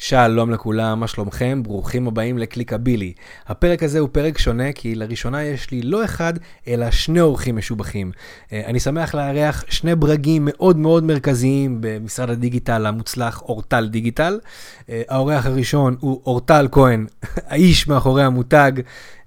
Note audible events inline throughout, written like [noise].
שלום לכולם, מה שלומכם? ברוכים הבאים לקליקבילי. הפרק הזה הוא פרק שונה כי לראשונה יש לי לא אחד, אלא שני אורחים משובחים. אה, אני שמח לארח שני ברגים מאוד מאוד מרכזיים במשרד הדיגיטל המוצלח אורטל דיגיטל. אה, האורח הראשון הוא אורטל כהן, [laughs] האיש מאחורי המותג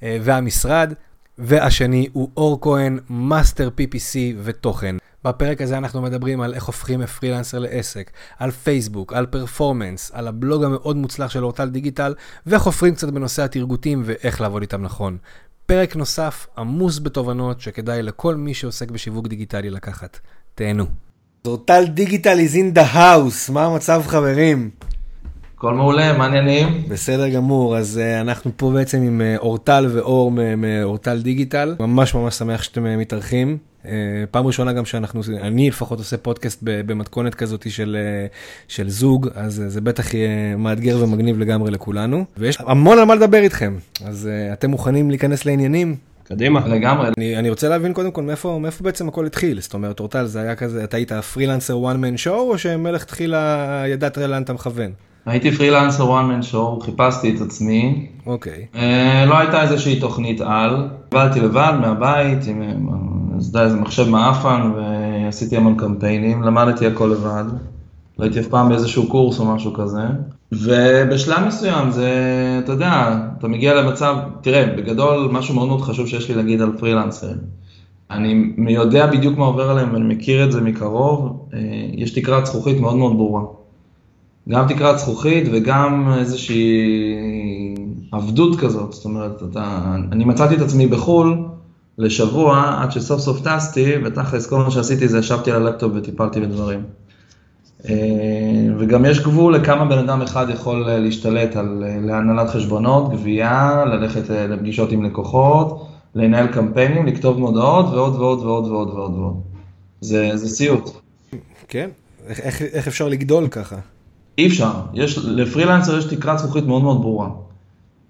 אה, והמשרד. והשני הוא אור כהן, מאסטר PPC ותוכן. בפרק הזה אנחנו מדברים על איך הופכים מפרילנסר לעסק, על פייסבוק, על פרפורמנס, על הבלוג המאוד מוצלח של אורטל דיגיטל, וחופרים קצת בנושא התרגותים ואיך לעבוד איתם נכון. פרק נוסף עמוס בתובנות שכדאי לכל מי שעוסק בשיווק דיגיטלי לקחת. תהנו. אורטל דיגיטל is in the house, מה המצב חברים? הכל מעולה, מעניינים. בסדר גמור, אז uh, אנחנו פה בעצם עם uh, אורטל ואור מאורטל דיגיטל. ממש ממש שמח שאתם uh, מתארחים. Uh, פעם ראשונה גם שאנחנו, אני לפחות עושה פודקאסט במתכונת כזאת של, של זוג, אז uh, זה בטח יהיה מאתגר ומגניב לגמרי לכולנו. ויש המון על מה לדבר איתכם, אז uh, אתם מוכנים להיכנס לעניינים? קדימה. לגמרי. אני, אני רוצה להבין קודם כל מאיפה, מאיפה בעצם הכל התחיל, זאת אומרת אורטל זה היה כזה, אתה היית פרילנסר one man show או שמלכתחילה ידעת לאן אתה מכוון? הייתי פרילנסר one man show, חיפשתי את עצמי. אוקיי. Okay. אה, לא הייתה איזושהי תוכנית על, עבדתי לבד מהבית, עם איזה מחשב מעפן ועשיתי המון קמפיינים, למדתי הכל לבד. לא הייתי אף פעם באיזשהו קורס או משהו כזה. ובשלב מסוים זה, אתה יודע, אתה מגיע למצב, תראה, בגדול משהו מאוד מאוד חשוב שיש לי להגיד על פרילנסרים. אני יודע בדיוק מה עובר עליהם ואני מכיר את זה מקרוב, אה, יש תקרת זכוכית מאוד מאוד ברורה. גם תקרת זכוכית וגם איזושהי עבדות כזאת, זאת אומרת, אתה, אני מצאתי את עצמי בחו"ל לשבוע עד שסוף סוף טסתי, ותכלס כל מה שעשיתי זה ישבתי על הלפטופ וטיפלתי בדברים. אה, וגם יש גבול לכמה בן אדם אחד יכול להשתלט על להנהלת חשבונות, גבייה, ללכת לפגישות עם לקוחות, לנהל קמפיינים, לכתוב מודעות ועוד ועוד ועוד ועוד ועוד ועוד. זה, זה סיוט. כן, איך, איך אפשר לגדול ככה? אי אפשר, יש, לפרילנסר יש תקרת זכוכית מאוד מאוד ברורה.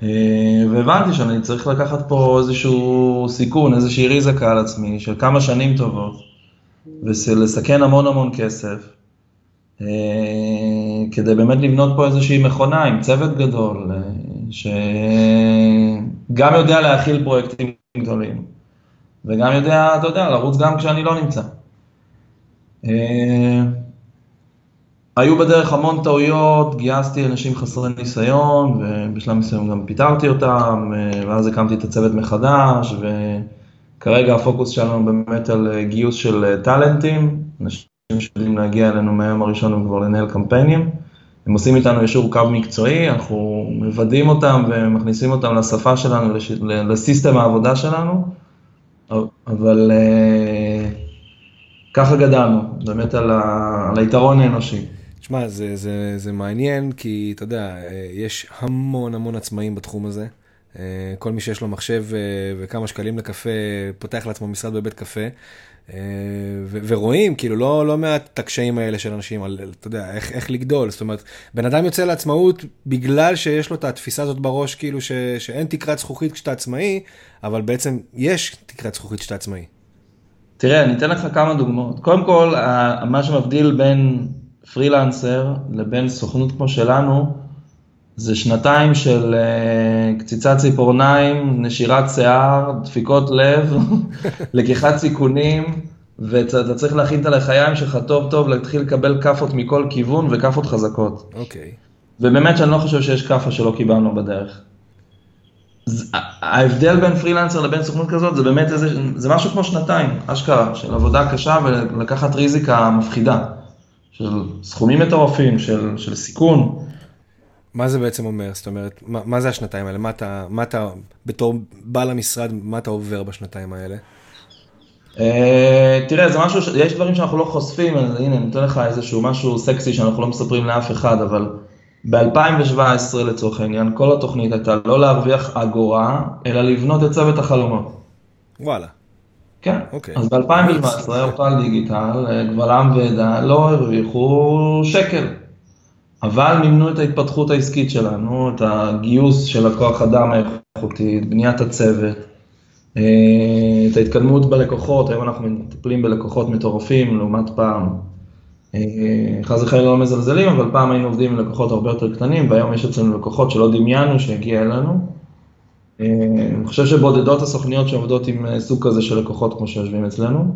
אה, והבנתי שאני צריך לקחת פה איזשהו סיכון, איזושהי ריזקה על עצמי של כמה שנים טובות, ולסכן המון המון כסף, אה, כדי באמת לבנות פה איזושהי מכונה עם צוות גדול, אה, שגם יודע להכיל פרויקטים גדולים, וגם יודע, אתה יודע, לרוץ גם כשאני לא נמצא. היו בדרך המון טעויות, גייסתי אנשים חסרי ניסיון, ובשלב מסוים גם פיטרתי אותם, ואז הקמתי את הצוות מחדש, וכרגע הפוקוס שלנו באמת על גיוס של טאלנטים, אנשים שיודעים להגיע אלינו מהיום הראשון וכבר לנהל קמפיינים. הם עושים איתנו ישור קו מקצועי, אנחנו מוודאים אותם ומכניסים אותם לשפה שלנו, לסיסטם העבודה שלנו, אבל אה, ככה גדלנו, באמת על, ה, על היתרון האנושי. תשמע, זה, זה, זה מעניין, כי אתה יודע, יש המון המון עצמאים בתחום הזה. כל מי שיש לו מחשב וכמה שקלים לקפה, פותח לעצמו משרד בבית קפה. ו- ורואים, כאילו, לא, לא מעט את הקשיים האלה של אנשים, על, אתה יודע, איך, איך לגדול. זאת אומרת, בן אדם יוצא לעצמאות בגלל שיש לו את התפיסה הזאת בראש, כאילו, ש- שאין תקרת זכוכית כשאתה עצמאי, אבל בעצם יש תקרת זכוכית כשאתה עצמאי. תראה, אני אתן לך כמה דוגמאות. קודם כל, מה שמבדיל בין פרילנסר לבין סוכנות כמו שלנו, זה שנתיים של uh, קציצת ציפורניים, נשירת שיער, דפיקות לב, [laughs] לקיחת סיכונים, ואתה צריך להכין את הלחיים שלך טוב טוב, להתחיל לקבל כאפות מכל כיוון וכאפות חזקות. אוקיי. Okay. ובאמת שאני לא חושב שיש כאפה שלא קיבלנו בדרך. ההבדל בין פרילנסר לבין סוכנות כזאת זה באמת איזה, זה משהו כמו שנתיים, אשכרה, של עבודה קשה ולקחת ריזיקה מפחידה. של סכומים מטורפים, של, של סיכון. מה זה בעצם אומר? זאת אומרת, מה, מה זה השנתיים האלה? מה אתה, מה אתה, בתור בעל המשרד, מה אתה עובר בשנתיים האלה? Uh, תראה, זה משהו, ש... יש דברים שאנחנו לא חושפים, אז הנה, אני אתן לך איזשהו משהו סקסי שאנחנו לא מספרים לאף אחד, אבל ב-2017 לצורך העניין, כל התוכנית הייתה לא להרוויח אגורה, אלא לבנות את צוות החלומות. וואלה. כן. אוקיי. אז ב-2017 אורטל דיגיטל, גבל עם ועדה, לא הרוויחו שקל, אבל מימנו את ההתפתחות העסקית שלנו, את הגיוס של הכוח אדם האיכותי, את בניית הצוות, אה, את ההתקדמות בלקוחות, היום אנחנו מטפלים בלקוחות מטורפים לעומת פעם. חס וחלילה לא מזלזלים, אבל פעם היינו עובדים עם לקוחות הרבה יותר קטנים, והיום יש אצלנו לקוחות שלא דמיינו שהגיע אלינו. אני חושב שבודדות הסוכניות שעובדות עם סוג כזה של לקוחות כמו שיושבים אצלנו.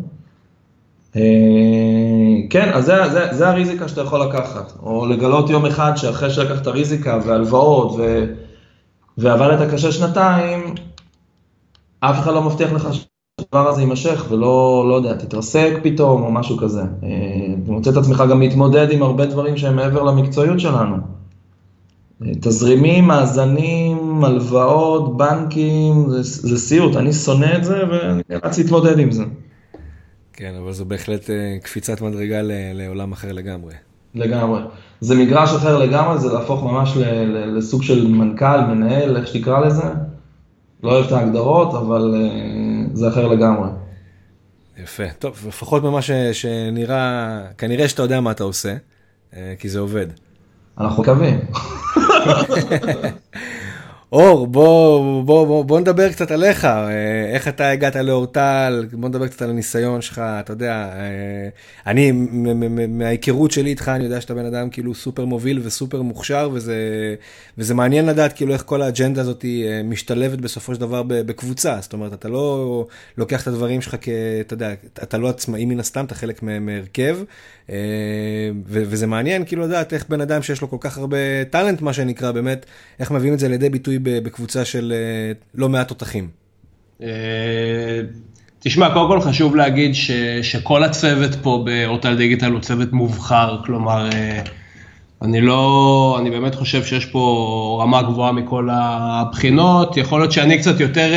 כן, אז זה, זה, זה הריזיקה שאתה יכול לקחת, או לגלות יום אחד שאחרי שלקחת ריזיקה והלוואות ו, ועבדת קשה שנתיים, אף אחד לא מבטיח לך שהדבר הזה יימשך ולא, לא יודע, תתרסק פתאום או משהו כזה. אתה מוצא את עצמך גם להתמודד עם הרבה דברים שהם מעבר למקצועיות שלנו. תזרימים, מאזנים, הלוואות, בנקים, זה, זה סיוט, אני שונא את זה ואני נאלץ להתמודד עם זה. כן, אבל זו בהחלט אה, קפיצת מדרגה לעולם אחר לגמרי. לגמרי. זה מגרש אחר לגמרי, זה להפוך ממש לסוג של מנכ"ל, מנהל, איך שתקרא לזה. לא אוהב את ההגדרות, אבל אה, זה אחר לגמרי. יפה. טוב, לפחות ממה ש, שנראה, כנראה שאתה יודע מה אתה עושה, אה, כי זה עובד. אנחנו מקווים. אור, בוא, בוא, בוא, בוא נדבר קצת עליך, אה, איך אתה הגעת לאורטל, בוא נדבר קצת על הניסיון שלך, אתה יודע, אה, אני, מההיכרות שלי איתך, אני יודע שאתה בן אדם כאילו סופר מוביל וסופר מוכשר, וזה, וזה מעניין לדעת כאילו איך כל האג'נדה הזאת אה, משתלבת בסופו של דבר בקבוצה, זאת אומרת, אתה לא לוקח את הדברים שלך כ... אתה יודע, אתה לא עצמאי מן הסתם, אתה חלק מהרכב, וזה מעניין כאילו לדעת איך בן אדם שיש לו כל כך הרבה טאלנט, מה שנקרא, באמת, איך מביאים את זה לידי ביטוי בקבוצה של אה, לא מעט תותחים? אה, תשמע, קודם כל חשוב להגיד ש, שכל הצוות פה באורטל דיגיטל הוא צוות מובחר, כלומר, אה, אני לא, אני באמת חושב שיש פה רמה גבוהה מכל הבחינות, יכול להיות שאני קצת יותר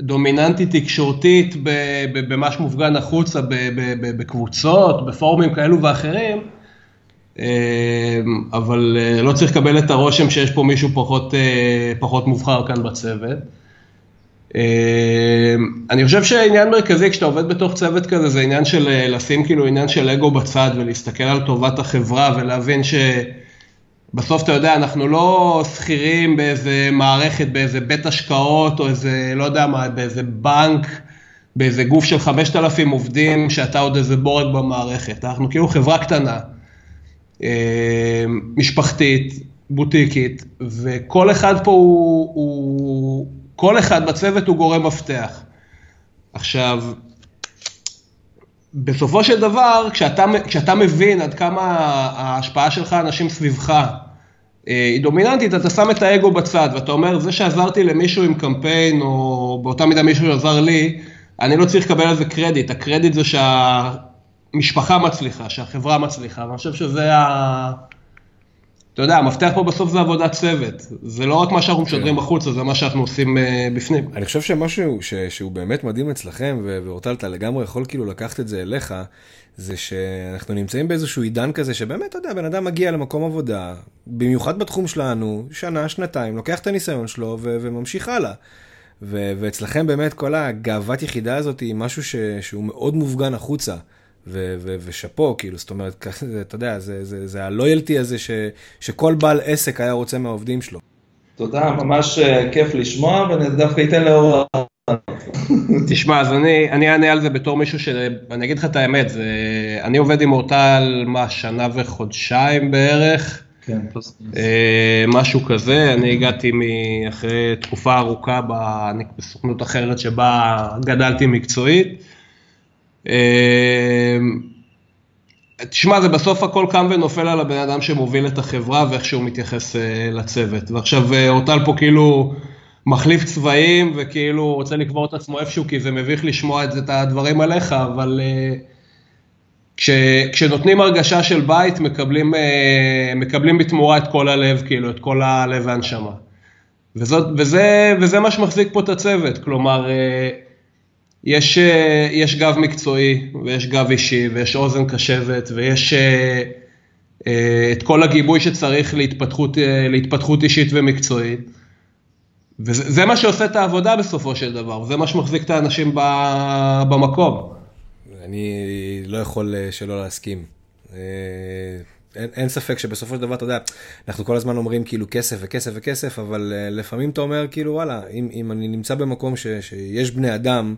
דומיננטית תקשורתית במה שמופגן החוצה, בקבוצות, בפורומים כאלו ואחרים, אמ, אבל אה, לא צריך לקבל את הרושם שיש פה מישהו פחות, אה, פחות מובחר כאן בצוות. אני חושב שהעניין מרכזי כשאתה עובד בתוך צוות כזה זה עניין של אה, לשים כאילו עניין של אגו בצד ולהסתכל על טובת החברה ולהבין שבסוף אתה יודע אנחנו לא שכירים באיזה מערכת, באיזה בית השקעות או איזה לא יודע מה, באיזה בנק, באיזה גוף של 5,000 עובדים שאתה עוד איזה בורג במערכת, אנחנו כאילו חברה קטנה. אה, משפחתית, בוטיקית, וכל אחד פה הוא, הוא, כל אחד בצוות הוא גורם מפתח. עכשיו, בסופו של דבר, כשאתה, כשאתה מבין עד כמה ההשפעה שלך, אנשים סביבך, אה, היא דומיננטית, אתה שם את האגו בצד, ואתה אומר, זה שעזרתי למישהו עם קמפיין, או באותה מידה מישהו עזר לי, אני לא צריך לקבל על זה קרדיט, הקרדיט זה שה... שהמשפחה מצליחה, שהחברה מצליחה, ואני חושב שזה ה... אתה יודע, המפתח פה בסוף זה עבודת צוות. זה לא רק מה שאנחנו משדרים כן. בחוץ, זה מה שאנחנו עושים uh, בפנים. אני חושב שמשהו ש, שהוא באמת מדהים אצלכם, ואורטל, אתה לגמרי יכול כאילו לקחת את זה אליך, זה שאנחנו נמצאים באיזשהו עידן כזה, שבאמת, אתה יודע, בן אדם מגיע למקום עבודה, במיוחד בתחום שלנו, שנה, שנתיים, לוקח את הניסיון שלו ו- וממשיך הלאה. ו- ואצלכם באמת כל הגאוות יחידה הזאת היא משהו ש- שהוא מאוד מופגן החוצה. ושאפו, כאילו, זאת אומרת, אתה יודע, זה, זה, זה הלויאלטי הזה ש, שכל בעל עסק היה רוצה מהעובדים שלו. תודה, ממש אה, כיף לשמוע, ואני דווקא אתן לאור... תשמע, אז אני, אני אענה על זה בתור מישהו ש... אני אגיד לך את האמת, זה, אני עובד עם אורטל, מה, שנה וחודשיים בערך? כן, פלוס. אה, משהו כזה, אני הגעתי אחרי תקופה ארוכה בסוכנות אחרת שבה גדלתי מקצועית. אמ, תשמע, זה בסוף הכל קם ונופל על הבן אדם שמוביל את החברה ואיך שהוא מתייחס אה, לצוות. ועכשיו אה, אורטל פה כאילו מחליף צבעים וכאילו רוצה לקבור את עצמו איפשהו כי זה מביך לשמוע את, את הדברים עליך, אבל אה, כש, כשנותנים הרגשה של בית מקבלים, מקבלים בתמורה את כל הלב, כאילו את כל הלב והנשמה. וזאת, וזה, וזה מה שמחזיק פה את הצוות, כלומר יש, אה, יש גב מקצועי, ויש גב אישי, ויש אוזן קשבת, ויש אה, אה, את כל הגיבוי שצריך להתפתחות, להתפתחות אישית ומקצועית. וזה מה שעושה את העבודה בסופו של דבר, וזה מה שמחזיק את האנשים במקום. אני לא יכול שלא להסכים. אין, אין ספק שבסופו של דבר, אתה יודע, אנחנו כל הזמן אומרים כאילו כסף וכסף וכסף, אבל לפעמים אתה אומר כאילו וואלה, אם, אם אני נמצא במקום ש, שיש בני אדם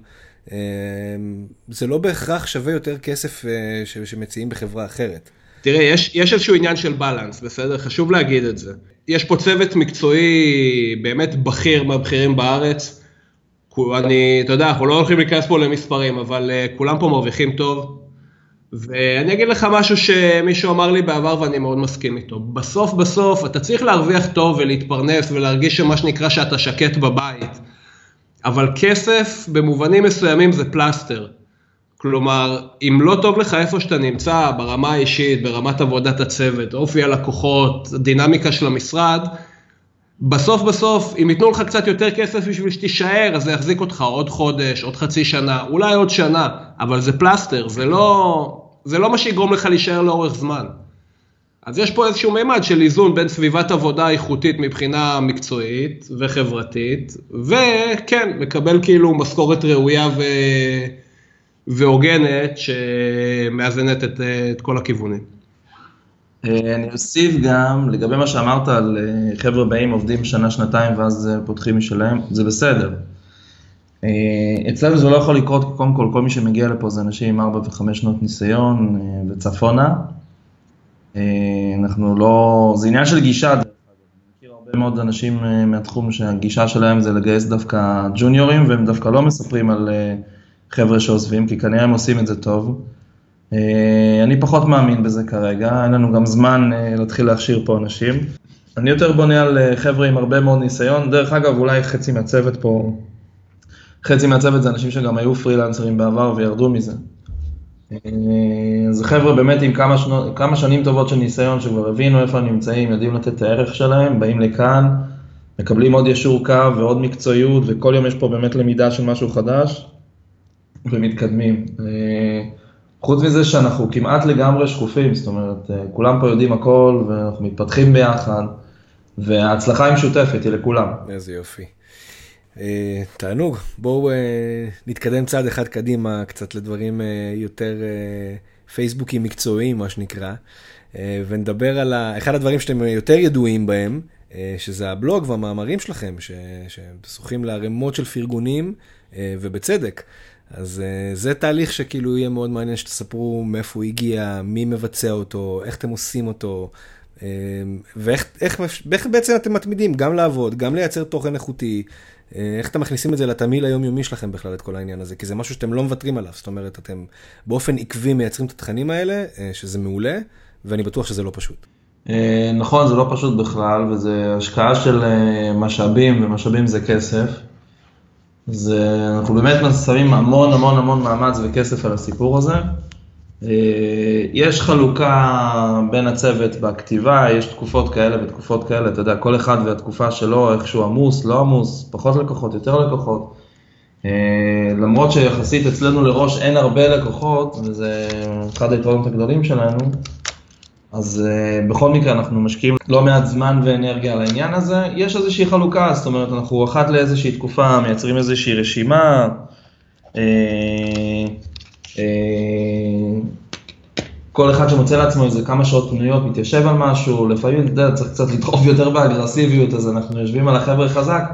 זה לא בהכרח שווה יותר כסף אה, שמציעים בחברה אחרת. תראה, יש, יש איזשהו עניין של בלנס, בסדר? חשוב להגיד את זה. יש פה צוות מקצועי באמת בכיר מהבכירים בארץ. אני, אתה יודע, אנחנו לא הולכים להיכנס פה למספרים, אבל uh, כולם פה מרוויחים טוב. ואני אגיד לך משהו שמישהו אמר לי בעבר ואני מאוד מסכים איתו. בסוף בסוף אתה צריך להרוויח טוב ולהתפרנס ולהרגיש שמה שנקרא שאתה שקט בבית. אבל כסף במובנים מסוימים זה פלסטר. כלומר, אם לא טוב לך איפה שאתה נמצא, ברמה האישית, ברמת עבודת הצוות, אופי הלקוחות, דינמיקה של המשרד, בסוף בסוף, אם ייתנו לך קצת יותר כסף בשביל שתישאר, אז זה יחזיק אותך עוד חודש, עוד חצי שנה, אולי עוד שנה, אבל זה פלסטר, זה לא, זה לא מה שיגרום לך להישאר לאורך זמן. אז יש פה איזשהו מימד של איזון בין סביבת עבודה איכותית מבחינה מקצועית וחברתית, וכן, מקבל כאילו משכורת ראויה ו... והוגנת שמאזנת את, את כל הכיוונים. אה, אני אוסיף גם, לגבי מה שאמרת על אה, חבר'ה באים, עובדים שנה, שנתיים ואז אה, פותחים משלהם, זה בסדר. אצלנו זה לא יכול לקרות, קודם כל, כל מי שמגיע לפה זה אנשים עם 4 ו-5 שנות ניסיון וצפונה. אנחנו לא, זה עניין של גישה. אני מכיר הרבה מאוד אנשים מהתחום שהגישה שלהם זה לגייס דווקא ג'וניורים, והם דווקא לא מספרים על חבר'ה שעוזבים, כי כנראה הם עושים את זה טוב. אה, אני פחות מאמין בזה כרגע, אין לנו גם זמן אה, להתחיל להכשיר פה אנשים. אני יותר בונה על אה, חבר'ה עם הרבה מאוד ניסיון, דרך אגב אולי חצי מהצוות פה, חצי מהצוות זה אנשים שגם היו פרילנסרים בעבר וירדו מזה. זה חבר'ה באמת עם כמה, שנו, כמה שנים טובות של ניסיון, שכבר הבינו איפה הם נמצאים, יודעים לתת את הערך שלהם, באים לכאן, מקבלים עוד ישור קו ועוד מקצועיות, וכל יום יש פה באמת למידה של משהו חדש, ומתקדמים. חוץ מזה שאנחנו כמעט לגמרי שקופים, זאת אומרת, אה, כולם פה יודעים הכל ואנחנו מתפתחים ביחד, וההצלחה היא משותפת, היא לכולם. איזה יופי. אה, תענוג, בואו אה, נתקדם צעד אחד קדימה קצת לדברים יותר פייסבוקים מקצועיים, מה שנקרא, ונדבר על אחד הדברים שאתם יותר ידועים בהם, שזה הבלוג והמאמרים שלכם, שזוכים לערימות של פרגונים, ובצדק. אז זה תהליך שכאילו יהיה מאוד מעניין שתספרו מאיפה הוא הגיע, מי מבצע אותו, איך אתם עושים אותו, ואיך איך, איך בעצם אתם מתמידים גם לעבוד, גם לייצר תוכן איכותי, איך אתם מכניסים את זה לתמיל היומיומי שלכם בכלל, את כל העניין הזה, כי זה משהו שאתם לא מוותרים עליו, זאת אומרת, אתם באופן עקבי מייצרים את התכנים האלה, uh, שזה מעולה, ואני בטוח שזה לא פשוט. נכון, זה לא פשוט בכלל, וזה השקעה של משאבים, ומשאבים זה כסף. זה, אנחנו באמת שמים המון המון המון מאמץ וכסף על הסיפור הזה. אה, יש חלוקה בין הצוות בכתיבה, יש תקופות כאלה ותקופות כאלה, אתה יודע, כל אחד והתקופה שלו, איכשהו עמוס, לא עמוס, פחות לקוחות, יותר לקוחות. אה, למרות שיחסית אצלנו לראש אין הרבה לקוחות, וזה אחד היתרונות הגדולים שלנו, אז uh, בכל מקרה אנחנו משקיעים לא מעט זמן ואנרגיה על העניין הזה. יש איזושהי חלוקה, זאת אומרת אנחנו אחת לאיזושהי תקופה מייצרים איזושהי רשימה. כל אחד שמוצא לעצמו איזה כמה שעות פנויות מתיישב על משהו, לפעמים אתה יודע, צריך קצת לדחוף יותר באגרסיביות, אז אנחנו יושבים על החבר'ה חזק,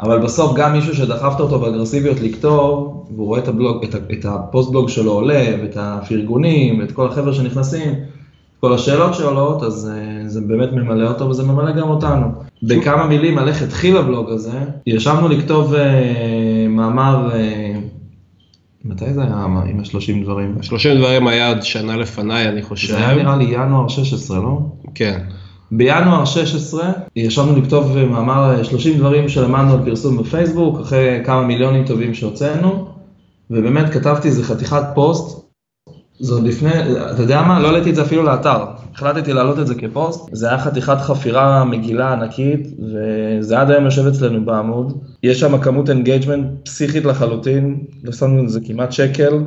אבל בסוף גם מישהו שדחפת אותו באגרסיביות לכתוב, והוא רואה את, הבלוג, את, את הפוסט בלוג שלו עולה, ואת הפרגונים, ואת כל החבר'ה שנכנסים, כל השאלות שעולות, אז uh, זה באמת ממלא אותו וזה ממלא גם אותנו. בכמה מילים על איך התחיל הבלוג הזה, ישבנו לכתוב uh, מאמר, uh, מתי זה היה עם ה-30 דברים? 30 דברים היה עד שנה לפניי, אני חושב. זה היה נראה לי ינואר 16, לא? כן. בינואר 16 ישבנו לכתוב מאמר 30 דברים שלמדנו על פרסום בפייסבוק, אחרי כמה מיליונים טובים שהוצאנו, ובאמת כתבתי איזה חתיכת פוסט זה עוד לפני, אתה יודע מה? לא העליתי את זה אפילו לאתר. החלטתי להעלות את זה כפוסט. זה היה חתיכת חפירה מגילה ענקית, וזה עד היום יושב אצלנו בעמוד. יש שם כמות engagement פסיכית לחלוטין, לא שמנו את זה כמעט שקל.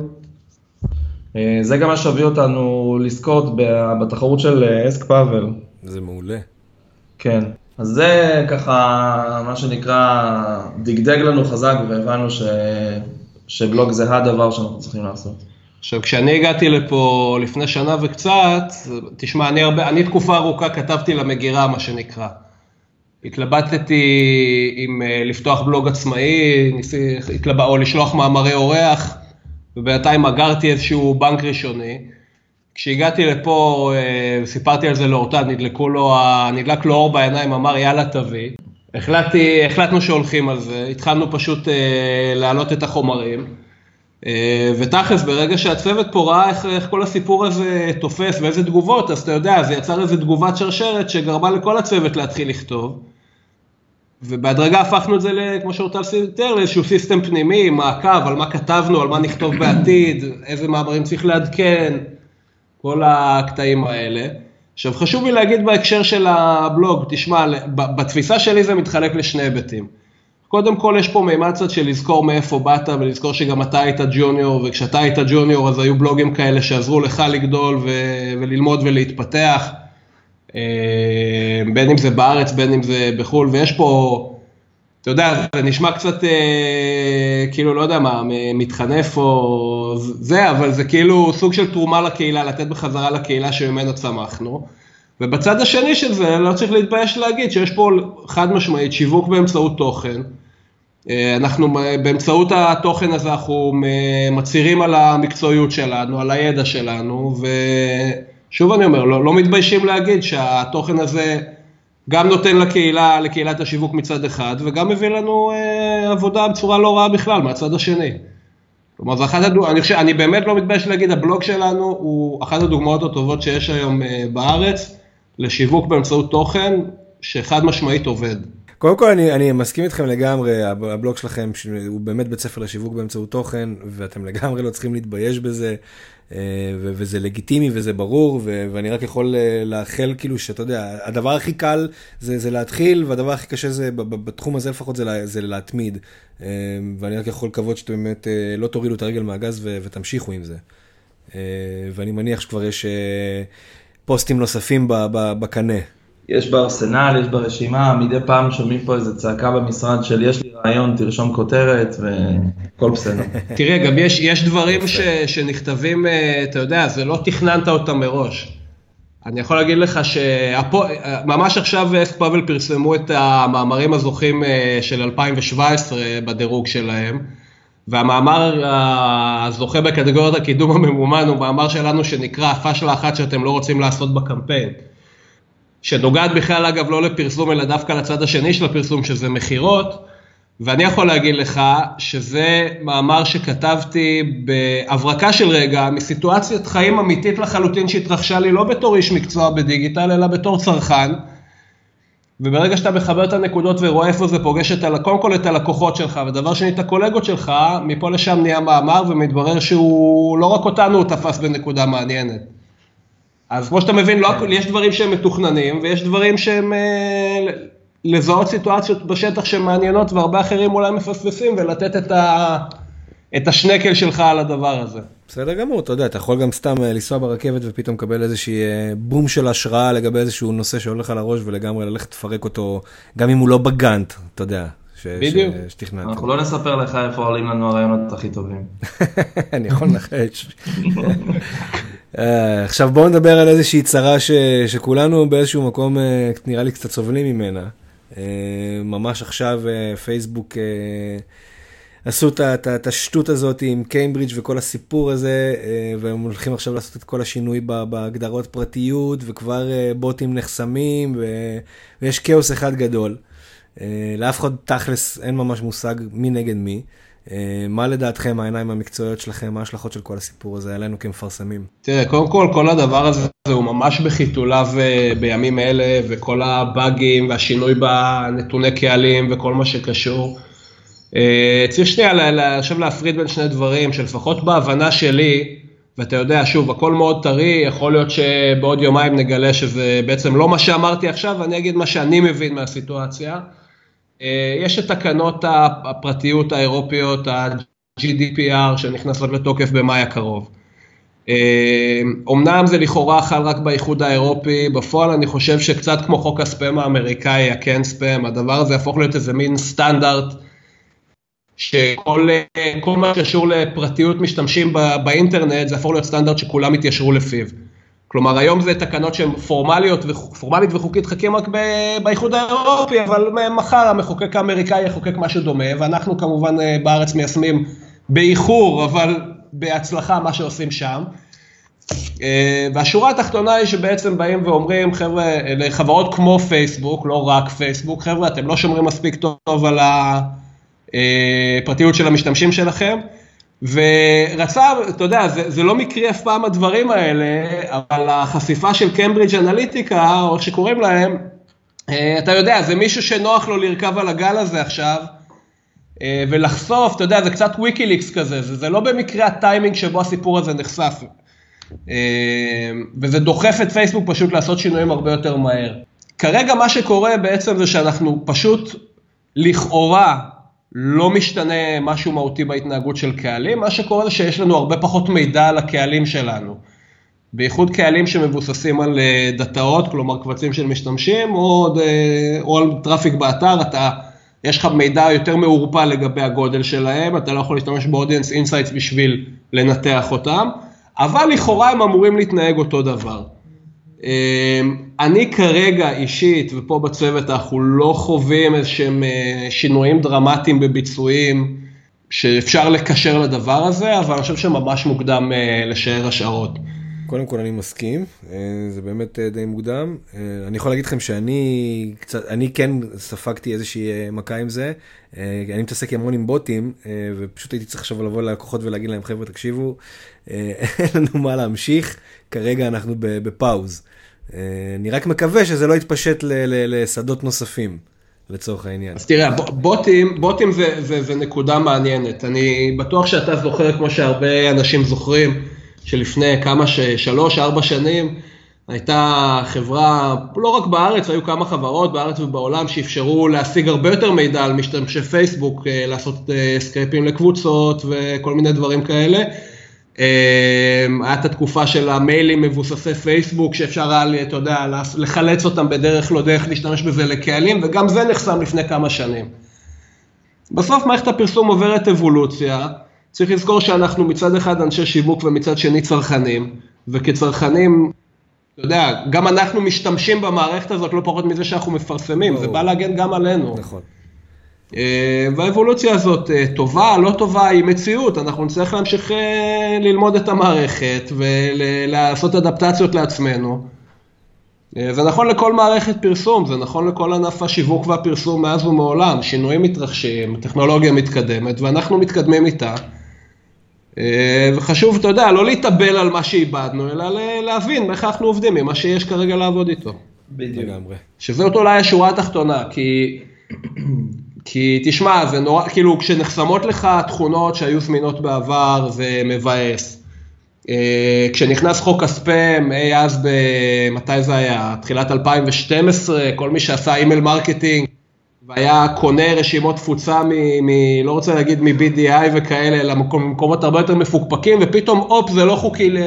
אה, זה גם מה שהביא אותנו לזכות בתחרות של Ask Pavel. זה מעולה. כן. אז זה ככה, מה שנקרא, דגדג לנו חזק והבנו ש... שבלוג זה הדבר שאנחנו צריכים לעשות. עכשיו, כשאני הגעתי לפה לפני שנה וקצת, תשמע, אני, הרבה, אני תקופה ארוכה כתבתי למגירה, מה שנקרא. התלבטתי אם לפתוח בלוג עצמאי, התלבט, או לשלוח מאמרי אורח, ובינתיים אגרתי איזשהו בנק ראשוני. כשהגעתי לפה, סיפרתי על זה לאורטל, נדלקו לו, נדלק לו אור בעיניים, אמר יאללה תביא. החלטתי, החלטנו שהולכים על זה, התחלנו פשוט אה, להעלות את החומרים, אה, ותכלס ברגע שהצוות פה ראה איך, איך כל הסיפור הזה תופס ואיזה תגובות, אז אתה יודע, זה יצר איזה תגובת שרשרת שגרמה לכל הצוות להתחיל לכתוב. ובהדרגה הפכנו את זה, כמו שאורטל תיאר, לאיזשהו סיסטם פנימי, מעקב על מה כתבנו, על מה נכתוב בעתיד, איזה מאמרים צריך לעדכן, כל הקטעים האלה. עכשיו חשוב לי להגיד בהקשר של הבלוג, תשמע, בתפיסה שלי זה מתחלק לשני היבטים. קודם כל יש פה מימד קצת של לזכור מאיפה באת ולזכור שגם אתה היית ג'וניור וכשאתה היית ג'וניור אז היו בלוגים כאלה שעזרו לך לגדול ו- וללמוד ולהתפתח, אה, בין אם זה בארץ בין אם זה בחו"ל ויש פה, אתה יודע, זה נשמע קצת אה, כאילו לא יודע מה, מתחנף או זה, אבל זה כאילו סוג של תרומה לקהילה, לתת בחזרה לקהילה שממנה צמחנו. ובצד השני של זה, לא צריך להתבייש להגיד שיש פה חד משמעית שיווק באמצעות תוכן. אה, אנחנו באמצעות התוכן הזה אנחנו מצהירים על המקצועיות שלנו, על הידע שלנו, ושוב אני אומר, לא, לא מתביישים להגיד שהתוכן הזה גם נותן לקהילה, לקהילת השיווק מצד אחד, וגם מביא לנו אה, עבודה בצורה לא רעה בכלל מהצד השני. כלומר, זה אחת הדוגמאות, אני חושב, אני באמת לא מתבייש להגיד, הבלוג שלנו הוא אחת הדוגמאות הטובות שיש היום אה, בארץ. לשיווק באמצעות תוכן שחד משמעית עובד. קודם כל אני, אני מסכים איתכם לגמרי, הבלוג שלכם הוא באמת בית ספר לשיווק באמצעות תוכן, ואתם לגמרי לא צריכים להתבייש בזה, אה, וזה לגיטימי וזה ברור, ואני רק יכול אה, לאחל כאילו שאתה יודע, הדבר הכי קל זה, זה להתחיל, והדבר הכי קשה זה, בתחום הזה לפחות זה, זה להתמיד. אה, ואני רק יכול לקוות שאתם באמת לא תורידו את הרגל מהגז ותמשיכו עם זה. ואני מניח שכבר יש... פוסטים נוספים בקנה. יש בארסנל, יש ברשימה, מדי פעם שומעים פה איזה צעקה במשרד של יש לי רעיון, תרשום כותרת וכל בסדר. [laughs] תראה, גם יש, יש דברים ש, שנכתבים, אה, אתה יודע, זה לא תכננת אותם מראש. אני יכול להגיד לך שממש עכשיו אסק פאבל פרסמו את המאמרים הזוכים אה, של 2017 בדירוג שלהם. והמאמר הזוכה בקטגוריית הקידום הממומן הוא מאמר שלנו שנקרא פאשלה אחת שאתם לא רוצים לעשות בקמפיין. שנוגעת בכלל אגב לא לפרסום אלא דווקא לצד השני של הפרסום שזה מכירות. ואני יכול להגיד לך שזה מאמר שכתבתי בהברקה של רגע מסיטואציית חיים אמיתית לחלוטין שהתרחשה לי לא בתור איש מקצוע בדיגיטל אלא בתור צרכן. וברגע שאתה מחבר את הנקודות ורואה איפה זה פוגש את, קודם כל את הלקוחות שלך, ודבר שני את הקולגות שלך, מפה לשם נהיה מאמר ומתברר שהוא, לא רק אותנו הוא תפס בנקודה מעניינת. אז כמו שאתה מבין, לא, יש דברים שהם מתוכננים ויש דברים שהם אה, לזהות סיטואציות בשטח שמעניינות והרבה אחרים אולי מפספסים ולתת את, ה, את השנקל שלך על הדבר הזה. בסדר גמור, אתה יודע, אתה יכול גם סתם אה, לנסוע ברכבת ופתאום לקבל איזושהי אה, בום של השראה לגבי איזשהו נושא שהולך על הראש ולגמרי ללכת לפרק אותו, גם אם הוא לא בגאנט, אתה יודע. בדיוק. שתכננת. אנחנו לא נספר לך איפה עולים לנו הרעיונות הכי טובים. [laughs] אני יכול לנחש. [laughs] אה, עכשיו בואו נדבר על איזושהי צרה שכולנו באיזשהו מקום נראה לי קצת סובלים ממנה. ממש עכשיו פייסבוק עשו את השטות הזאת עם קיימברידג' וכל הסיפור הזה, אה, והם הולכים עכשיו לעשות את כל השינוי בהגדרות פרטיות, וכבר אה, בוטים נחסמים, ויש כאוס אחד גדול. אה, לאף אחד תכלס אין ממש מושג מי נגד מי. מה לדעתכם העיניים המקצועיות שלכם, מה ההשלכות של כל הסיפור הזה עלינו כמפרסמים? תראה, קודם כל, כל הדבר הזה הוא ממש בחיתוליו בימים אלה, וכל הבאגים והשינוי בנתוני קהלים וכל מה שקשור. אה, צריך שנייה עכשיו להפריד בין שני דברים, שלפחות בהבנה שלי, ואתה יודע, שוב, הכל מאוד טרי, יכול להיות שבעוד יומיים נגלה שזה בעצם לא מה שאמרתי עכשיו, אני אגיד מה שאני מבין מהסיטואציה. אה, יש את תקנות הפרטיות האירופיות, ה-GDPR, שנכנסות לתוקף במאי הקרוב. אומנם זה לכאורה חל רק באיחוד האירופי, בפועל אני חושב שקצת כמו חוק הספאם האמריקאי, ה-כן ספאם, הדבר הזה יהפוך להיות איזה מין סטנדרט שכל מה שקשור לפרטיות משתמשים באינטרנט זה יהפוך להיות סטנדרט שכולם יתיישרו לפיו. כלומר, היום זה תקנות שהן פורמליות, פורמלית וחוקית חכים רק באיחוד האירופי, אבל מחר המחוקק האמריקאי יחוקק משהו דומה, ואנחנו כמובן בארץ מיישמים באיחור, אבל בהצלחה מה שעושים שם. והשורה התחתונה היא שבעצם באים ואומרים, חבר'ה, לחברות כמו פייסבוק, לא רק פייסבוק, חבר'ה, אתם לא שומרים מספיק טוב על הפרטיות של המשתמשים שלכם, ורצה, אתה יודע, זה, זה לא מקרי אף פעם הדברים האלה, אבל החשיפה של קיימברידג' אנליטיקה, או איך שקוראים להם, אתה יודע, זה מישהו שנוח לו לרכב על הגל הזה עכשיו, ולחשוף, אתה יודע, זה קצת ויקיליקס כזה, זה, זה לא במקרה הטיימינג שבו הסיפור הזה נחשף. וזה דוחף את פייסבוק פשוט לעשות שינויים הרבה יותר מהר. כרגע מה שקורה בעצם זה שאנחנו פשוט לכאורה לא משתנה משהו מהותי בהתנהגות של קהלים, מה שקורה זה שיש לנו הרבה פחות מידע על הקהלים שלנו. בייחוד קהלים שמבוססים על דאטאות, כלומר קבצים של משתמשים, או, או על traffic באתר, אתה, יש לך מידע יותר מעורפל לגבי הגודל שלהם, אתה לא יכול להשתמש ב audience insights בשביל לנתח אותם, אבל לכאורה הם אמורים להתנהג אותו דבר. אני כרגע אישית, ופה בצוות אנחנו לא חווים איזשהם שינויים דרמטיים בביצועים שאפשר לקשר לדבר הזה, אבל אני חושב שממש מוקדם לשער השערות. קודם כל אני מסכים, זה באמת די מוקדם. אני יכול להגיד לכם שאני קצת, אני כן ספגתי איזושהי מכה עם זה. אני מתעסק המון עם בוטים, ופשוט הייתי צריך עכשיו לבוא ללקוחות ולהגיד להם, חבר'ה, תקשיבו, [laughs] אין לנו מה להמשיך, כרגע אנחנו בפאוז. אני רק מקווה שזה לא יתפשט לשדות נוספים. לצורך העניין. אז תראה, בוטים, בוטים זה, זה, זה נקודה מעניינת. אני בטוח שאתה זוכר, כמו שהרבה אנשים זוכרים, שלפני כמה, שלוש, ארבע שנים, הייתה חברה, לא רק בארץ, היו כמה חברות בארץ ובעולם שאפשרו להשיג הרבה יותר מידע על משתמשי פייסבוק, לעשות סקייפים לקבוצות וכל מיני דברים כאלה. היה את התקופה של המיילים מבוססי פייסבוק, שאפשר היה, אתה יודע, לחלץ אותם בדרך לא דרך להשתמש בזה לקהלים, וגם זה נחסם לפני כמה שנים. בסוף מערכת הפרסום עוברת אבולוציה, צריך לזכור שאנחנו מצד אחד אנשי שיווק ומצד שני צרכנים, וכצרכנים, אתה יודע, גם אנחנו משתמשים במערכת הזאת לא פחות מזה שאנחנו מפרסמים, זה בא להגן גם עלינו. נכון. והאבולוציה הזאת טובה, לא טובה, היא מציאות, אנחנו נצטרך להמשיך ללמוד את המערכת ולעשות אדפטציות לעצמנו. זה נכון לכל מערכת פרסום, זה נכון לכל ענף השיווק והפרסום מאז ומעולם, שינויים מתרחשים, טכנולוגיה מתקדמת ואנחנו מתקדמים איתה. וחשוב, אתה יודע, לא להתאבל על מה שאיבדנו, אלא להבין איך אנחנו עובדים עם מה שיש כרגע לעבוד איתו. בדיוק. שזאת אולי השורה התחתונה, כי... כי תשמע, זה נורא, כאילו כשנחסמות לך תכונות שהיו זמינות בעבר זה מבאס. כשנכנס חוק הספאם, אי אז, ב... מתי זה היה? תחילת 2012, כל מי שעשה email marketing והיה קונה רשימות תפוצה מ... מ... לא רוצה להגיד מ-BDI וכאלה, אלא ממקומות הרבה יותר מפוקפקים, ופתאום הופ, זה לא חוקי ל...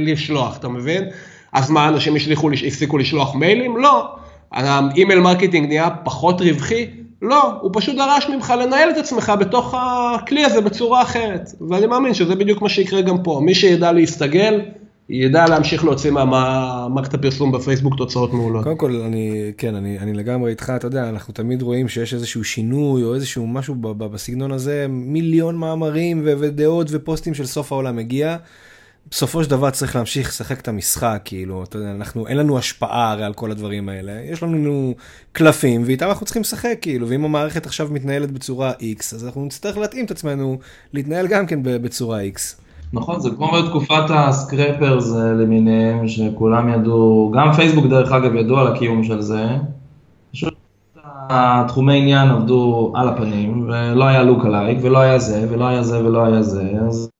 לשלוח, אתה מבין? אז מה, אנשים השליחו, הפסיקו לשלוח מיילים? לא. ה email marketing נהיה פחות רווחי? לא, הוא פשוט דרש ממך לנהל את עצמך בתוך הכלי הזה בצורה אחרת. ואני מאמין שזה בדיוק מה שיקרה גם פה. מי שידע להסתגל, ידע להמשיך להוציא ממערכת הפרסום בפייסבוק תוצאות מעולות. קודם כל, אני, כן, אני, אני לגמרי איתך, אתה יודע, אנחנו תמיד רואים שיש איזשהו שינוי או איזשהו משהו בסגנון הזה, מיליון מאמרים ודעות ופוסטים של סוף העולם מגיע. בסופו של דבר צריך להמשיך לשחק את המשחק, כאילו, אתה יודע, אנחנו, אין לנו השפעה הרי על כל הדברים האלה, יש לנו קלפים ואיתם אנחנו צריכים לשחק, כאילו, ואם המערכת עכשיו מתנהלת בצורה X, אז אנחנו נצטרך להתאים את עצמנו להתנהל גם כן בצורה X. נכון, זה כמו בתקופת הסקרפרס למיניהם, שכולם ידעו, גם פייסבוק דרך אגב ידעו על הקיום של זה, פשוט התחומי עניין עבדו על הפנים, ולא היה לוק עלייק, ולא היה זה, ולא היה זה, ולא היה זה, אז...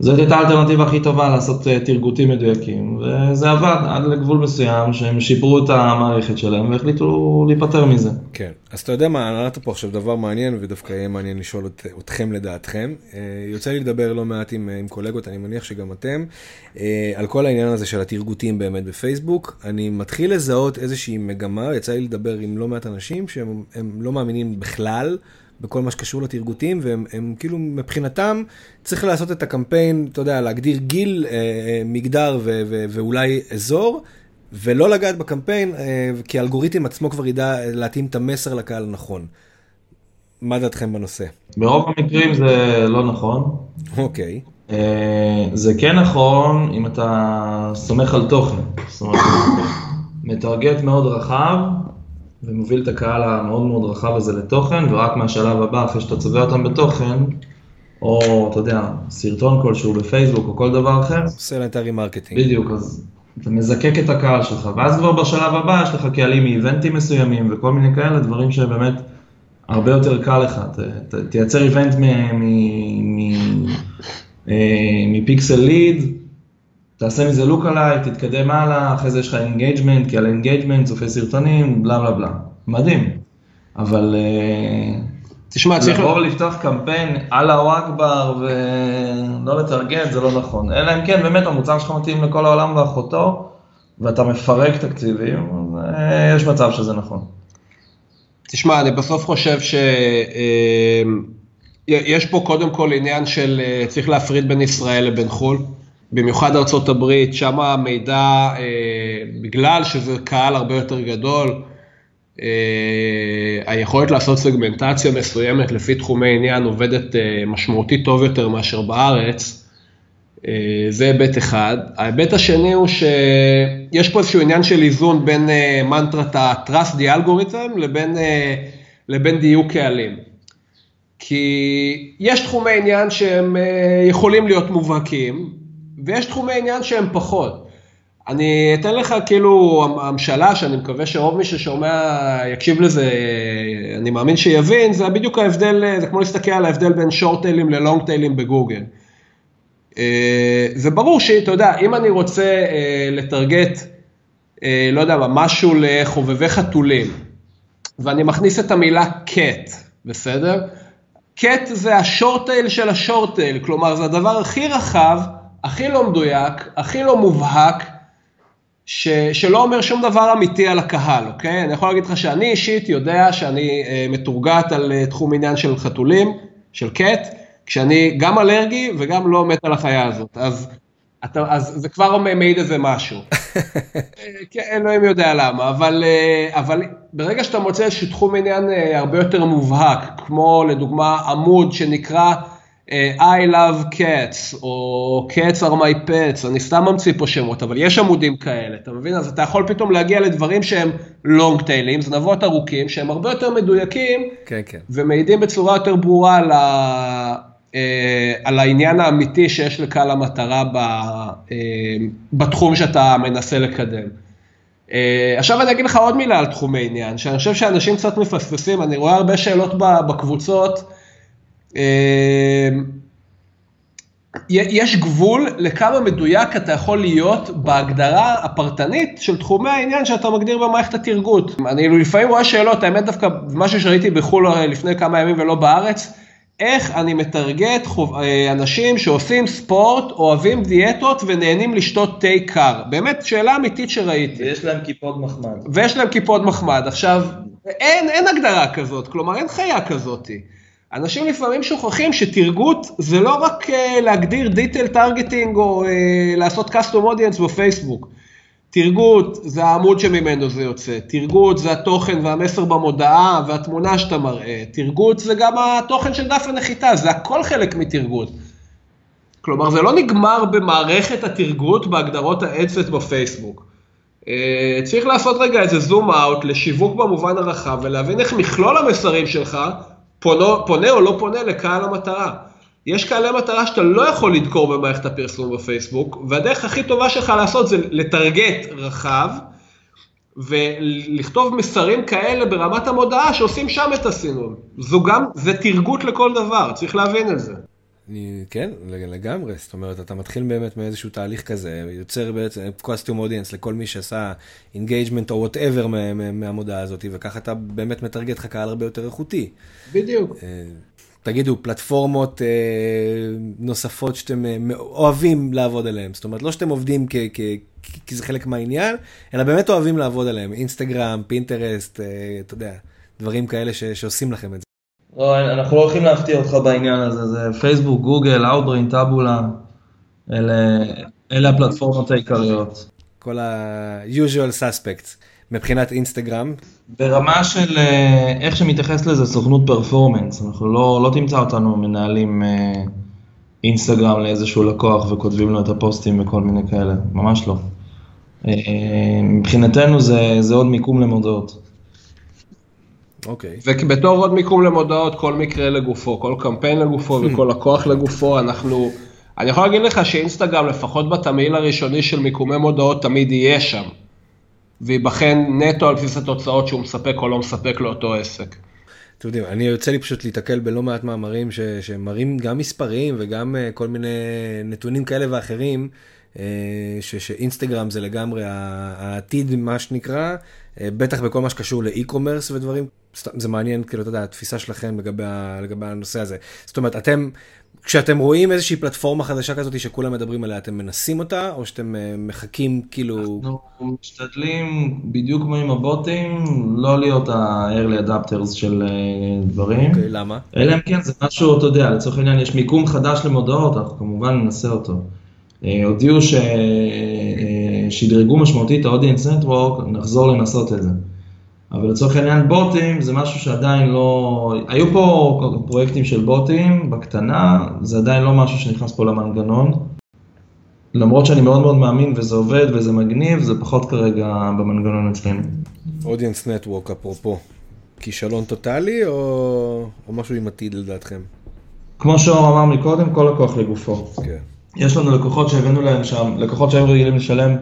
זאת הייתה האלטרנטיבה הכי טובה לעשות תרגותים מדויקים, וזה עבד עד לגבול מסוים שהם שיפרו את המערכת שלהם והחליטו להיפטר מזה. כן, אז אתה יודע מה, אמרת פה עכשיו דבר מעניין ודווקא יהיה מעניין לשאול את, אתכם לדעתכם. יוצא לי לדבר לא מעט עם, עם קולגות, אני מניח שגם אתם, על כל העניין הזה של התרגותים באמת בפייסבוק. אני מתחיל לזהות איזושהי מגמה, יצא לי לדבר עם לא מעט אנשים שהם לא מאמינים בכלל. בכל מה שקשור לתרגותים, והם הם, כאילו מבחינתם צריך לעשות את הקמפיין, אתה יודע, להגדיר גיל, אה, אה מגדר ו, ו, ואולי אזור, ולא לגעת בקמפיין, אה, כי האלגוריתם עצמו כבר ידע להתאים את המסר לקהל הנכון. מה דעתכם בנושא? ברוב המקרים זה לא נכון. אוקיי. אה, זה כן נכון אם אתה סומך על תוכן. זאת אומרת, מטרגט מאוד רחב ומוביל את הקהל המאוד מאוד רחב הזה לתוכן, ורק מהשלב הבא, אחרי שאתה צובע אותם בתוכן, או אתה יודע, סרטון כלשהו בפייסבוק או כל דבר אחר. את ה remarketing. בדיוק, אז אתה מזקק את הקהל שלך, ואז כבר בשלב הבא יש לך קהלים מאיבנטים מסוימים וכל מיני כאלה, דברים שבאמת הרבה יותר קל לך. ת, ת, תייצר event מפיקסל lead, תעשה מזה lookalike, תתקדם הלאה, אחרי זה יש לך engagement, כי על engagement, צופי סרטונים, בלה בלה בלה. מדהים. אבל אה, תשמע, צריך... לבוא ולפתוח קמפיין אללהו אכבר ולא לטרגט זה לא נכון. אלא אם כן באמת המוצר שלך מתאים לכל העולם ואחותו, ואתה מפרק תקציבים, אז אה, יש מצב שזה נכון. תשמע, אני בסוף חושב שיש אה, פה קודם כל עניין של צריך להפריד בין ישראל לבין חו"ל. במיוחד ארצות הברית, שם המידע, אה, בגלל שזה קהל הרבה יותר גדול, אה, היכולת לעשות סגמנטציה מסוימת לפי תחומי עניין עובדת אה, משמעותית טוב יותר מאשר בארץ. זה היבט אחד. ההיבט השני הוא שיש פה איזשהו עניין של איזון בין מנטרת ה-trust the algorithm לבין, לבין דיוק קהלים. כי יש תחומי עניין שהם יכולים להיות מובהקים, ויש תחומי עניין שהם פחות. אני אתן לך כאילו המשלה שאני מקווה שרוב מי ששומע יקשיב לזה, אני מאמין שיבין, זה בדיוק ההבדל, זה כמו להסתכל על ההבדל בין שורט טיילים ללונג טיילים בגוגל. אה, זה ברור שאתה יודע, אם אני רוצה אה, לטרגט, אה, לא יודע מה, משהו לחובבי חתולים, ואני מכניס את המילה קט, בסדר? קט זה השורט טייל של השורט טייל, כלומר זה הדבר הכי רחב הכי לא מדויק, הכי לא מובהק, ש, שלא אומר שום דבר אמיתי על הקהל, אוקיי? אני יכול להגיד לך שאני אישית יודע שאני אה, מתורגת על אה, תחום עניין של חתולים, של קט, כשאני גם אלרגי וגם לא מת על החיה הזאת. אז, אתה, אז זה כבר מעיד איזה משהו. [laughs] אה, כן, אלוהים יודע למה, אבל, אה, אבל ברגע שאתה מוצא איזשהו תחום עניין אה, הרבה יותר מובהק, כמו לדוגמה עמוד שנקרא I love cats, או cats are my pets, אני סתם ממציא פה שמות, אבל יש עמודים כאלה, אתה מבין? אז אתה יכול פתאום להגיע לדברים שהם long tailים, זנבות ארוכים, שהם הרבה יותר מדויקים, כן, כן. ומעידים בצורה יותר ברורה על, ה, אה, על העניין האמיתי שיש לקהל המטרה ב, אה, בתחום שאתה מנסה לקדם. עכשיו אני אגיד לך עוד מילה על תחומי עניין, שאני חושב שאנשים קצת מפספסים, אני רואה הרבה שאלות בקבוצות, יש גבול לכמה מדויק אתה יכול להיות בהגדרה הפרטנית של תחומי העניין שאתה מגדיר במערכת התרגות. אני לפעמים רואה שאלות, האמת דווקא משהו שראיתי בחו"ל לפני כמה ימים ולא בארץ, איך אני מטרגט אה, אנשים שעושים ספורט, אוהבים דיאטות ונהנים לשתות תה קר. באמת, שאלה אמיתית שראיתי. ויש להם כיפות מחמד. ויש להם כיפות מחמד. עכשיו, אין, אין הגדרה כזאת, כלומר אין חיה כזאתי. אנשים לפעמים שוכחים שטרגוט זה לא רק אה, להגדיר detailed targeting או אה, לעשות custom audience בפייסבוק. טרגוט זה העמוד שממנו זה יוצא, טרגוט זה התוכן והמסר במודעה והתמונה שאתה מראה, טרגוט זה גם התוכן של דף הנחיתה, זה הכל חלק מטרגוט. כלומר זה לא נגמר במערכת הטרגוט בהגדרות ה ad set בפייסבוק. אה, צריך לעשות רגע איזה zoom out לשיווק במובן הרחב ולהבין איך מכלול המסרים שלך פונה, פונה או לא פונה לקהל המטרה. יש קהלי מטרה שאתה לא יכול לדקור במערכת הפרסום בפייסבוק, והדרך הכי טובה שלך לעשות זה לטרגט רחב, ולכתוב מסרים כאלה ברמת המודעה שעושים שם את הסינון. זו גם, זה טרגוט לכל דבר, צריך להבין את זה. כן, לגמרי, זאת אומרת, אתה מתחיל באמת מאיזשהו תהליך כזה, יוצר בעצם custom audience לכל מי שעשה engagement או whatever מהמודעה הזאת, וככה אתה באמת מטרגט לך קהל הרבה יותר איכותי. בדיוק. אה, תגידו, פלטפורמות אה, נוספות שאתם אה, אוהבים לעבוד עליהן, זאת אומרת, לא שאתם עובדים כי זה חלק מהעניין, אלא באמת אוהבים לעבוד עליהן, אינסטגרם, פינטרסט, אתה יודע, דברים כאלה שעושים לכם את זה. לא, אנחנו לא הולכים להפתיע אותך בעניין הזה, זה פייסבוק, גוגל, אאוטברין, טאבולה, אלה, אלה הפלטפורמות העיקריות. כל ה-usual suspects מבחינת אינסטגרם. ברמה של אה, איך שמתייחס לזה סוכנות פרפורמנס, אנחנו לא, לא תמצא אותנו מנהלים אה, אינסטגרם לאיזשהו לקוח וכותבים לו את הפוסטים וכל מיני כאלה, ממש לא. אה, מבחינתנו זה, זה עוד מיקום למודעות. אוקיי. ובתור עוד מיקום למודעות, כל מקרה לגופו, כל קמפיין לגופו וכל לקוח לגופו, אנחנו, אני יכול להגיד לך שאינסטגרם, לפחות בתמהיל הראשוני של מיקומי מודעות, תמיד יהיה שם. וייבחן נטו על בסיס התוצאות שהוא מספק או לא מספק לאותו עסק. אתם יודעים, אני יוצא לי פשוט להתקל בלא מעט מאמרים ש, שמראים גם מספרים וגם uh, כל מיני נתונים כאלה ואחרים, uh, ש, שאינסטגרם זה לגמרי העתיד, מה שנקרא, uh, בטח בכל מה שקשור לאי-קומרס ודברים, זה מעניין, כאילו, אתה יודע, התפיסה שלכם לגבי, לגבי הנושא הזה. זאת אומרת, אתם כשאתם רואים איזושהי פלטפורמה חדשה כזאת שכולם מדברים עליה, אתם מנסים אותה, או שאתם אה, מחכים כאילו... אנחנו משתדלים, בדיוק כמו עם הבוטים, לא להיות ה-early adapters של אה, דברים. אוקיי, למה? אלא אם כן זה משהו, אתה יודע, לצורך העניין יש מיקום חדש למודעות, אנחנו כמובן ננסה אותו. אה, הודיעו ששדרגו משמעותית את ה-audience network, נחזור לנסות את זה. אבל לצורך העניין בוטים זה משהו שעדיין לא, היו פה פרויקטים של בוטים בקטנה, זה עדיין לא משהו שנכנס פה למנגנון. למרות שאני מאוד מאוד מאמין וזה עובד וזה מגניב, זה פחות כרגע במנגנון אצלנו. אודיאנס נטוורק אפרופו, כישלון טוטאלי או, או משהו עם עתיד לדעתכם? כמו שאור אמר מקודם, כל לקוח לגופו. כן. יש לנו לקוחות שהבאנו להם שם, לקוחות שהיו רגילים לשלם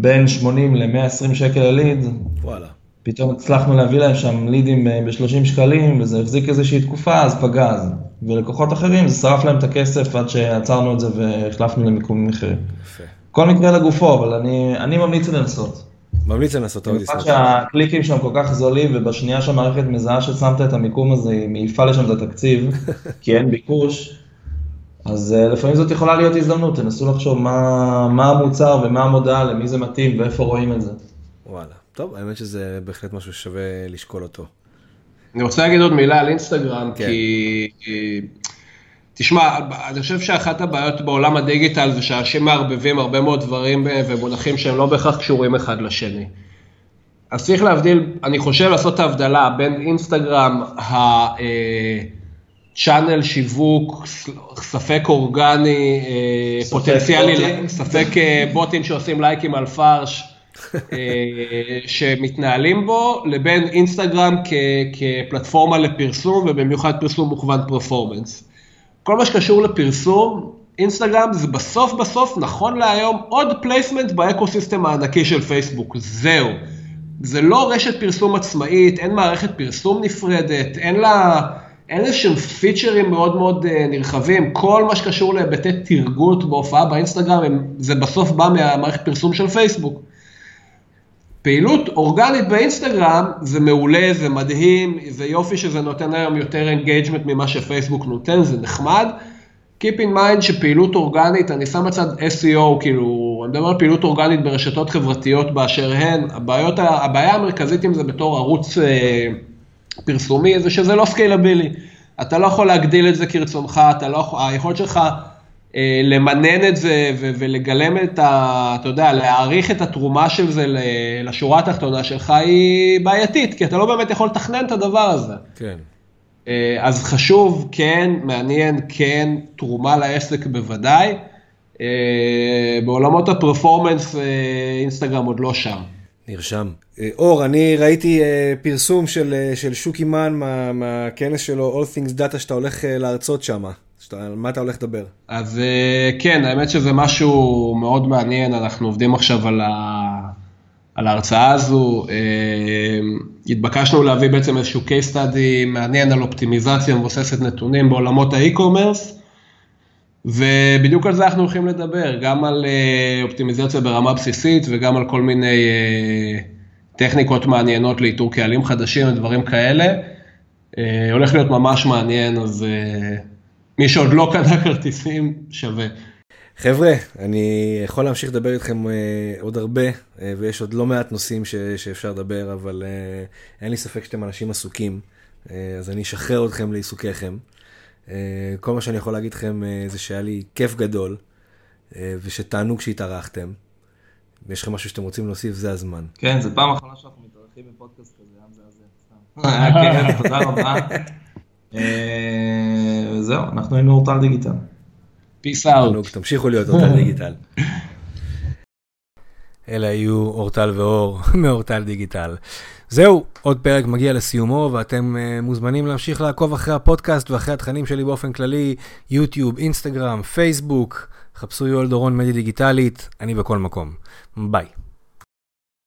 בין 80 ל-120 שקל לליד, וואלה. פתאום הצלחנו להביא להם שם לידים אה, ב-30 שקלים, וזה החזיק איזושהי תקופה, אז פגז. ולקוחות אחרים, זה שרף להם את הכסף עד שעצרנו את זה והחלפנו למיקומים אחרים. יפה. כל מקרה לגופו, אבל אני, אני ממליץ לנסות. ממליץ לנסות עוד במיוחד שהקליקים שם כל כך זולים, ובשנייה שהמערכת מזהה ששמת את המיקום הזה, היא מעיפה לשם את התקציב, [laughs] כי אין ביקוש, אז uh, לפעמים זאת יכולה להיות הזדמנות, תנסו לחשוב מה, מה המוצר ומה המודעה, למי זה מתאים ואיפה רואים את זה. וואלה, טוב, האמת שזה בהחלט משהו ששווה לשקול אותו. אני רוצה להגיד עוד מילה על אינסטגרם, כן. כי... תשמע, אני חושב שאחת הבעיות בעולם הדיגיטל זה שאנשים מערבבים הרבה מאוד דברים ומונחים שהם לא בהכרח קשורים אחד לשני. אז צריך להבדיל, אני חושב לעשות את ההבדלה בין אינסטגרם ה... אה, channel שיווק, ספק אורגני, אה, ספק פוטנציאלי, בוטים. ספק אה, בוטים שעושים לייקים על פרש, [laughs] אה, שמתנהלים בו, לבין אינסטגרם כ, כפלטפורמה לפרסום, ובמיוחד פרסום מוכוון performance. כל מה שקשור לפרסום, אינסטגרם זה בסוף בסוף, נכון להיום, עוד placement ב ecosystem הענקי של פייסבוק, זהו. זה לא רשת פרסום עצמאית, אין מערכת פרסום נפרדת, אין לה... אין איזה שהם פיצ'רים מאוד מאוד אה, נרחבים, כל מה שקשור להיבטי טרגוט בהופעה באינסטגרם, זה בסוף בא מהמערכת פרסום של פייסבוק. פעילות אורגנית באינסטגרם זה מעולה, זה מדהים, זה יופי שזה נותן היום יותר engagement ממה שפייסבוק נותן, זה נחמד. Keep in mind שפעילות אורגנית, אני שם בצד SEO, כאילו, אני מדבר על פעילות אורגנית ברשתות חברתיות באשר הן, הבעיות, הבעיה המרכזית עם זה בתור ערוץ אה, פרסומי זה שזה לא scalable. אתה לא יכול להגדיל את זה כרצונך, אתה לא יכול, היכולת שלך אה, למנן את זה ו- ולגלם את ה... אתה יודע, להעריך את התרומה של זה לשורה התחתונה שלך היא בעייתית, כי אתה לא באמת יכול לתכנן את הדבר הזה. כן. אה, אז חשוב, כן, מעניין, כן, תרומה לעסק בוודאי. אה, בעולמות ה performance, אה, אינסטגרם עוד לא שם. נרשם. אה, אור, אני ראיתי אה, פרסום של, אה, של שוקי מן מה, מהכנס שלו, All Things Data, שאתה הולך להרצות שם. על מה אתה הולך לדבר? אז כן, האמת שזה משהו מאוד מעניין, אנחנו עובדים עכשיו על, ה... על ההרצאה הזו. התבקשנו להביא בעצם איזשהו case study מעניין על אופטימיזציה מבוססת נתונים בעולמות האי-קומרס. ובדיוק על זה אנחנו הולכים לדבר, גם על אה, אופטימיזציה ברמה בסיסית וגם על כל מיני אה, טכניקות מעניינות לאיתור קהלים חדשים ודברים כאלה. אה, הולך להיות ממש מעניין, אז מי שעוד לא קנה כרטיסים, שווה. חבר'ה, אני יכול להמשיך לדבר איתכם עוד הרבה, ויש עוד לא מעט נושאים ש- שאפשר לדבר, אבל אין לי ספק שאתם אנשים עסוקים. אז אני אשחרר אתכם לעיסוקיכם. כל מה שאני יכול להגיד לכם זה שהיה לי כיף גדול, ושתענוג שהתארחתם. אם יש לכם משהו שאתם רוצים להוסיף, זה הזמן. כן, זו פעם אחרונה שאנחנו מתארחים בפודקאסט כזה, היה מזעזע. היה כיף, [laughs] תודה רבה. וזהו, אנחנו היינו אורטל דיגיטל. פיס אאוט. תמשיכו להיות אורטל דיגיטל. [laughs] אלה היו אורטל ואור [laughs] מאורטל דיגיטל. זהו, עוד פרק מגיע לסיומו, ואתם uh, מוזמנים להמשיך לעקוב אחרי הפודקאסט ואחרי התכנים שלי באופן כללי, יוטיוב, אינסטגרם, פייסבוק, חפשו יואל דורון מדיה דיגיטלית, אני בכל מקום. ביי.